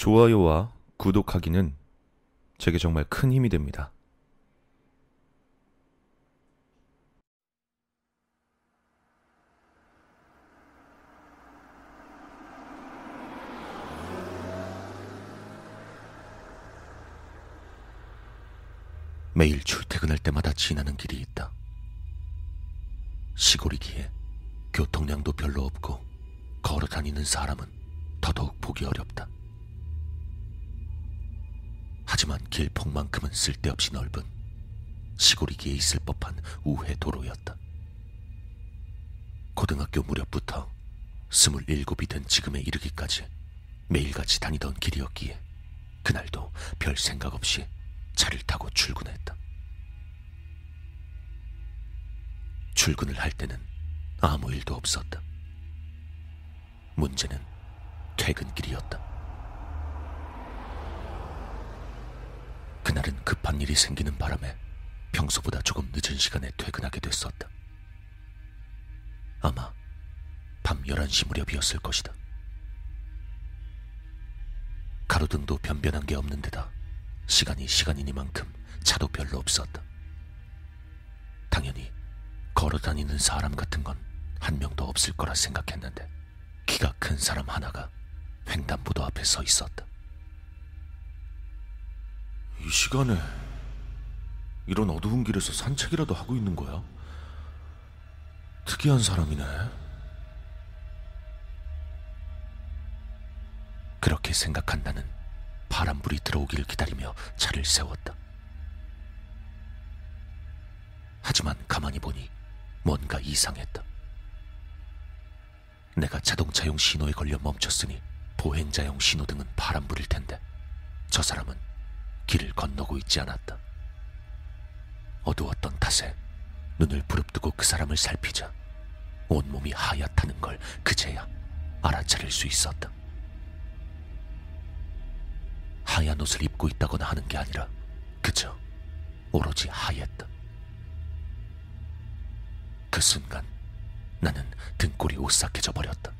좋아요와 구독하기는 제게 정말 큰 힘이 됩니다. 매일 출퇴근할 때마다 지나는 길이 있다. 시골이기에 교통량도 별로 없고 걸어 다니는 사람은 더더욱 보기 어렵다. 하지만 길폭만큼은 쓸데없이 넓은 시골이기에 있을 법한 우회 도로였다. 고등학교 무렵부터 스물일곱이 된 지금에 이르기까지 매일같이 다니던 길이었기에 그날도 별 생각 없이 차를 타고 출근했다. 출근을 할 때는 아무 일도 없었다. 문제는 퇴근길이었다. 그날은 급한 일이 생기는 바람에 평소보다 조금 늦은 시간에 퇴근하게 됐었다. 아마 밤 11시 무렵이었을 것이다. 가로등도 변변한 게 없는 데다 시간이 시간이니만큼 차도 별로 없었다. 당연히 걸어 다니는 사람 같은 건 한 명도 없을 거라 생각했는데 키가 큰 사람 하나가 횡단보도 앞에 서 있었다. 이 시간에 이런 어두운 길에서 산책이라도 하고 있는 거야? 특이한 사람이네. 그렇게 생각한 나는 바람불이 들어오기를 기다리며 차를 세웠다. 하지만 가만히 보니 뭔가 이상했다. 내가 자동차용 신호에 걸려 멈췄으니 보행자용 신호등은 파란불일 텐데 저 사람은 길을 건너고 있지 않았다. 어두웠던 탓에 눈을 부릅뜨고 그 사람을 살피자 온몸이 하얗다는 걸 그제야 알아차릴 수 있었다. 하얀 옷을 입고 있다거나 하는 게 아니라 그저 오로지 하였다. 그 순간 나는 등골이 오싹해져 버렸다.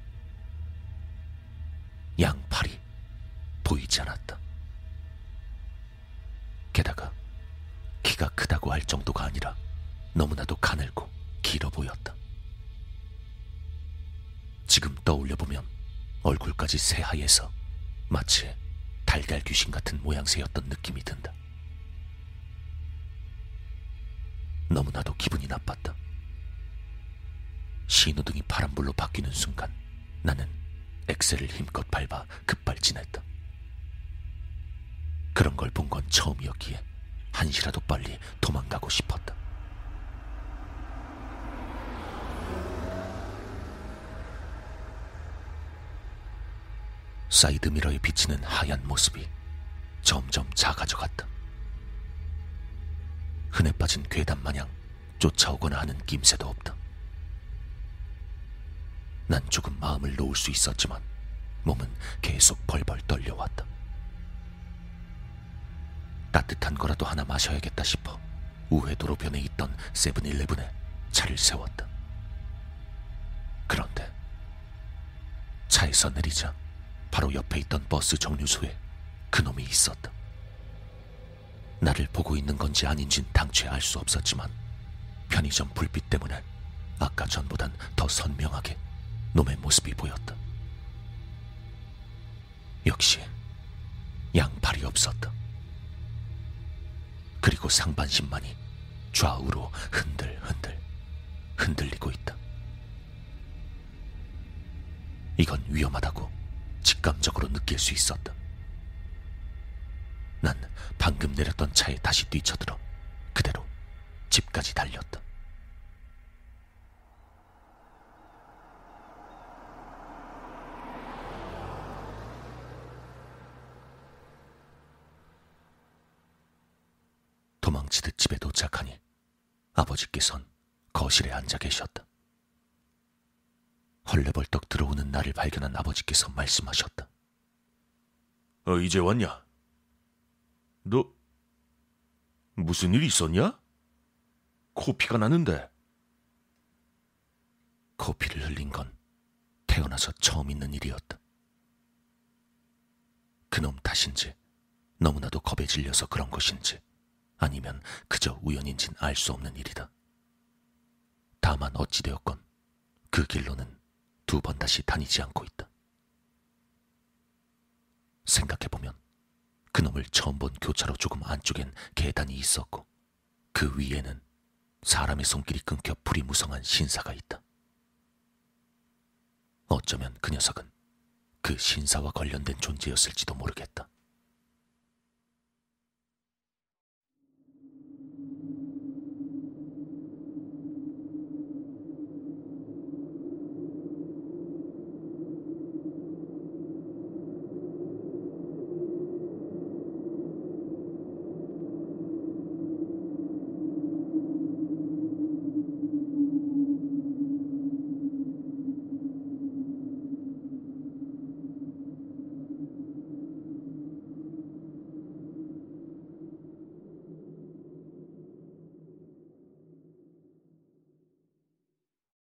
양팔이 보이지 않았다. 키가 크다고 할 정도가 아니라 너무나도 가늘고 길어 보였다. 지금 떠올려 보면 얼굴까지 새하얘서 마치 달걀 귀신 같은 모양새였던 느낌이 든다. 너무나도 기분이 나빴다. 신호등이 파란불로 바뀌는 순간 나는 엑셀을 힘껏 밟아 급발진했다. 그런 걸 본 건 처음이었기에 한시라도 빨리 도망가고 싶었다. 사이드미러에 비치는 하얀 모습이 점점 작아져 갔다. 흔해 빠진 괴담 마냥 쫓아오거나 하는 낌새도 없다. 난 조금 마음을 놓을 수 있었지만 몸은 계속 벌벌 떨려왔다. 따뜻한 거라도 하나 마셔야겠다 싶어 우회 도로변에 있던 세븐일레븐에 차를 세웠다. 그런데 차에서 내리자 바로 옆에 있던 버스 정류소에 그놈이 있었다. 나를 보고 있는 건지 아닌진 당최 알 수 없었지만 편의점 불빛 때문에 아까 전보단 더 선명하게 놈의 모습이 보였다. 역시 양팔이 없었다. 그리고 상반신만이 좌우로 흔들흔들 흔들리고 있다. 이건 위험하다고 직감적으로 느낄 수 있었다. 난 방금 내렸던 차에 다시 뛰쳐들어 그대로 집까지 달렸다. 도망치듯 집에 도착하니 아버지께선 거실에 앉아 계셨다. 헐레벌떡 들어오는 나를 발견한 아버지께서 말씀하셨다. 어, 이제 왔냐? 너 무슨 일 있었냐? 코피가 나는데. 코피를 흘린 건 태어나서 처음 있는 일이었다. 그놈 탓인지 너무나도 겁에 질려서 그런 것인지 아니면 그저 우연인진 알 수 없는 일이다. 다만 어찌되었건 그 길로는 두 번 다시 다니지 않고 있다. 생각해보면 그놈을 처음 본 교차로 조금 안쪽엔 계단이 있었고 그 위에는 사람의 손길이 끊겨 불이 무성한 신사가 있다. 어쩌면 그 녀석은 그 신사와 관련된 존재였을지도 모르겠다.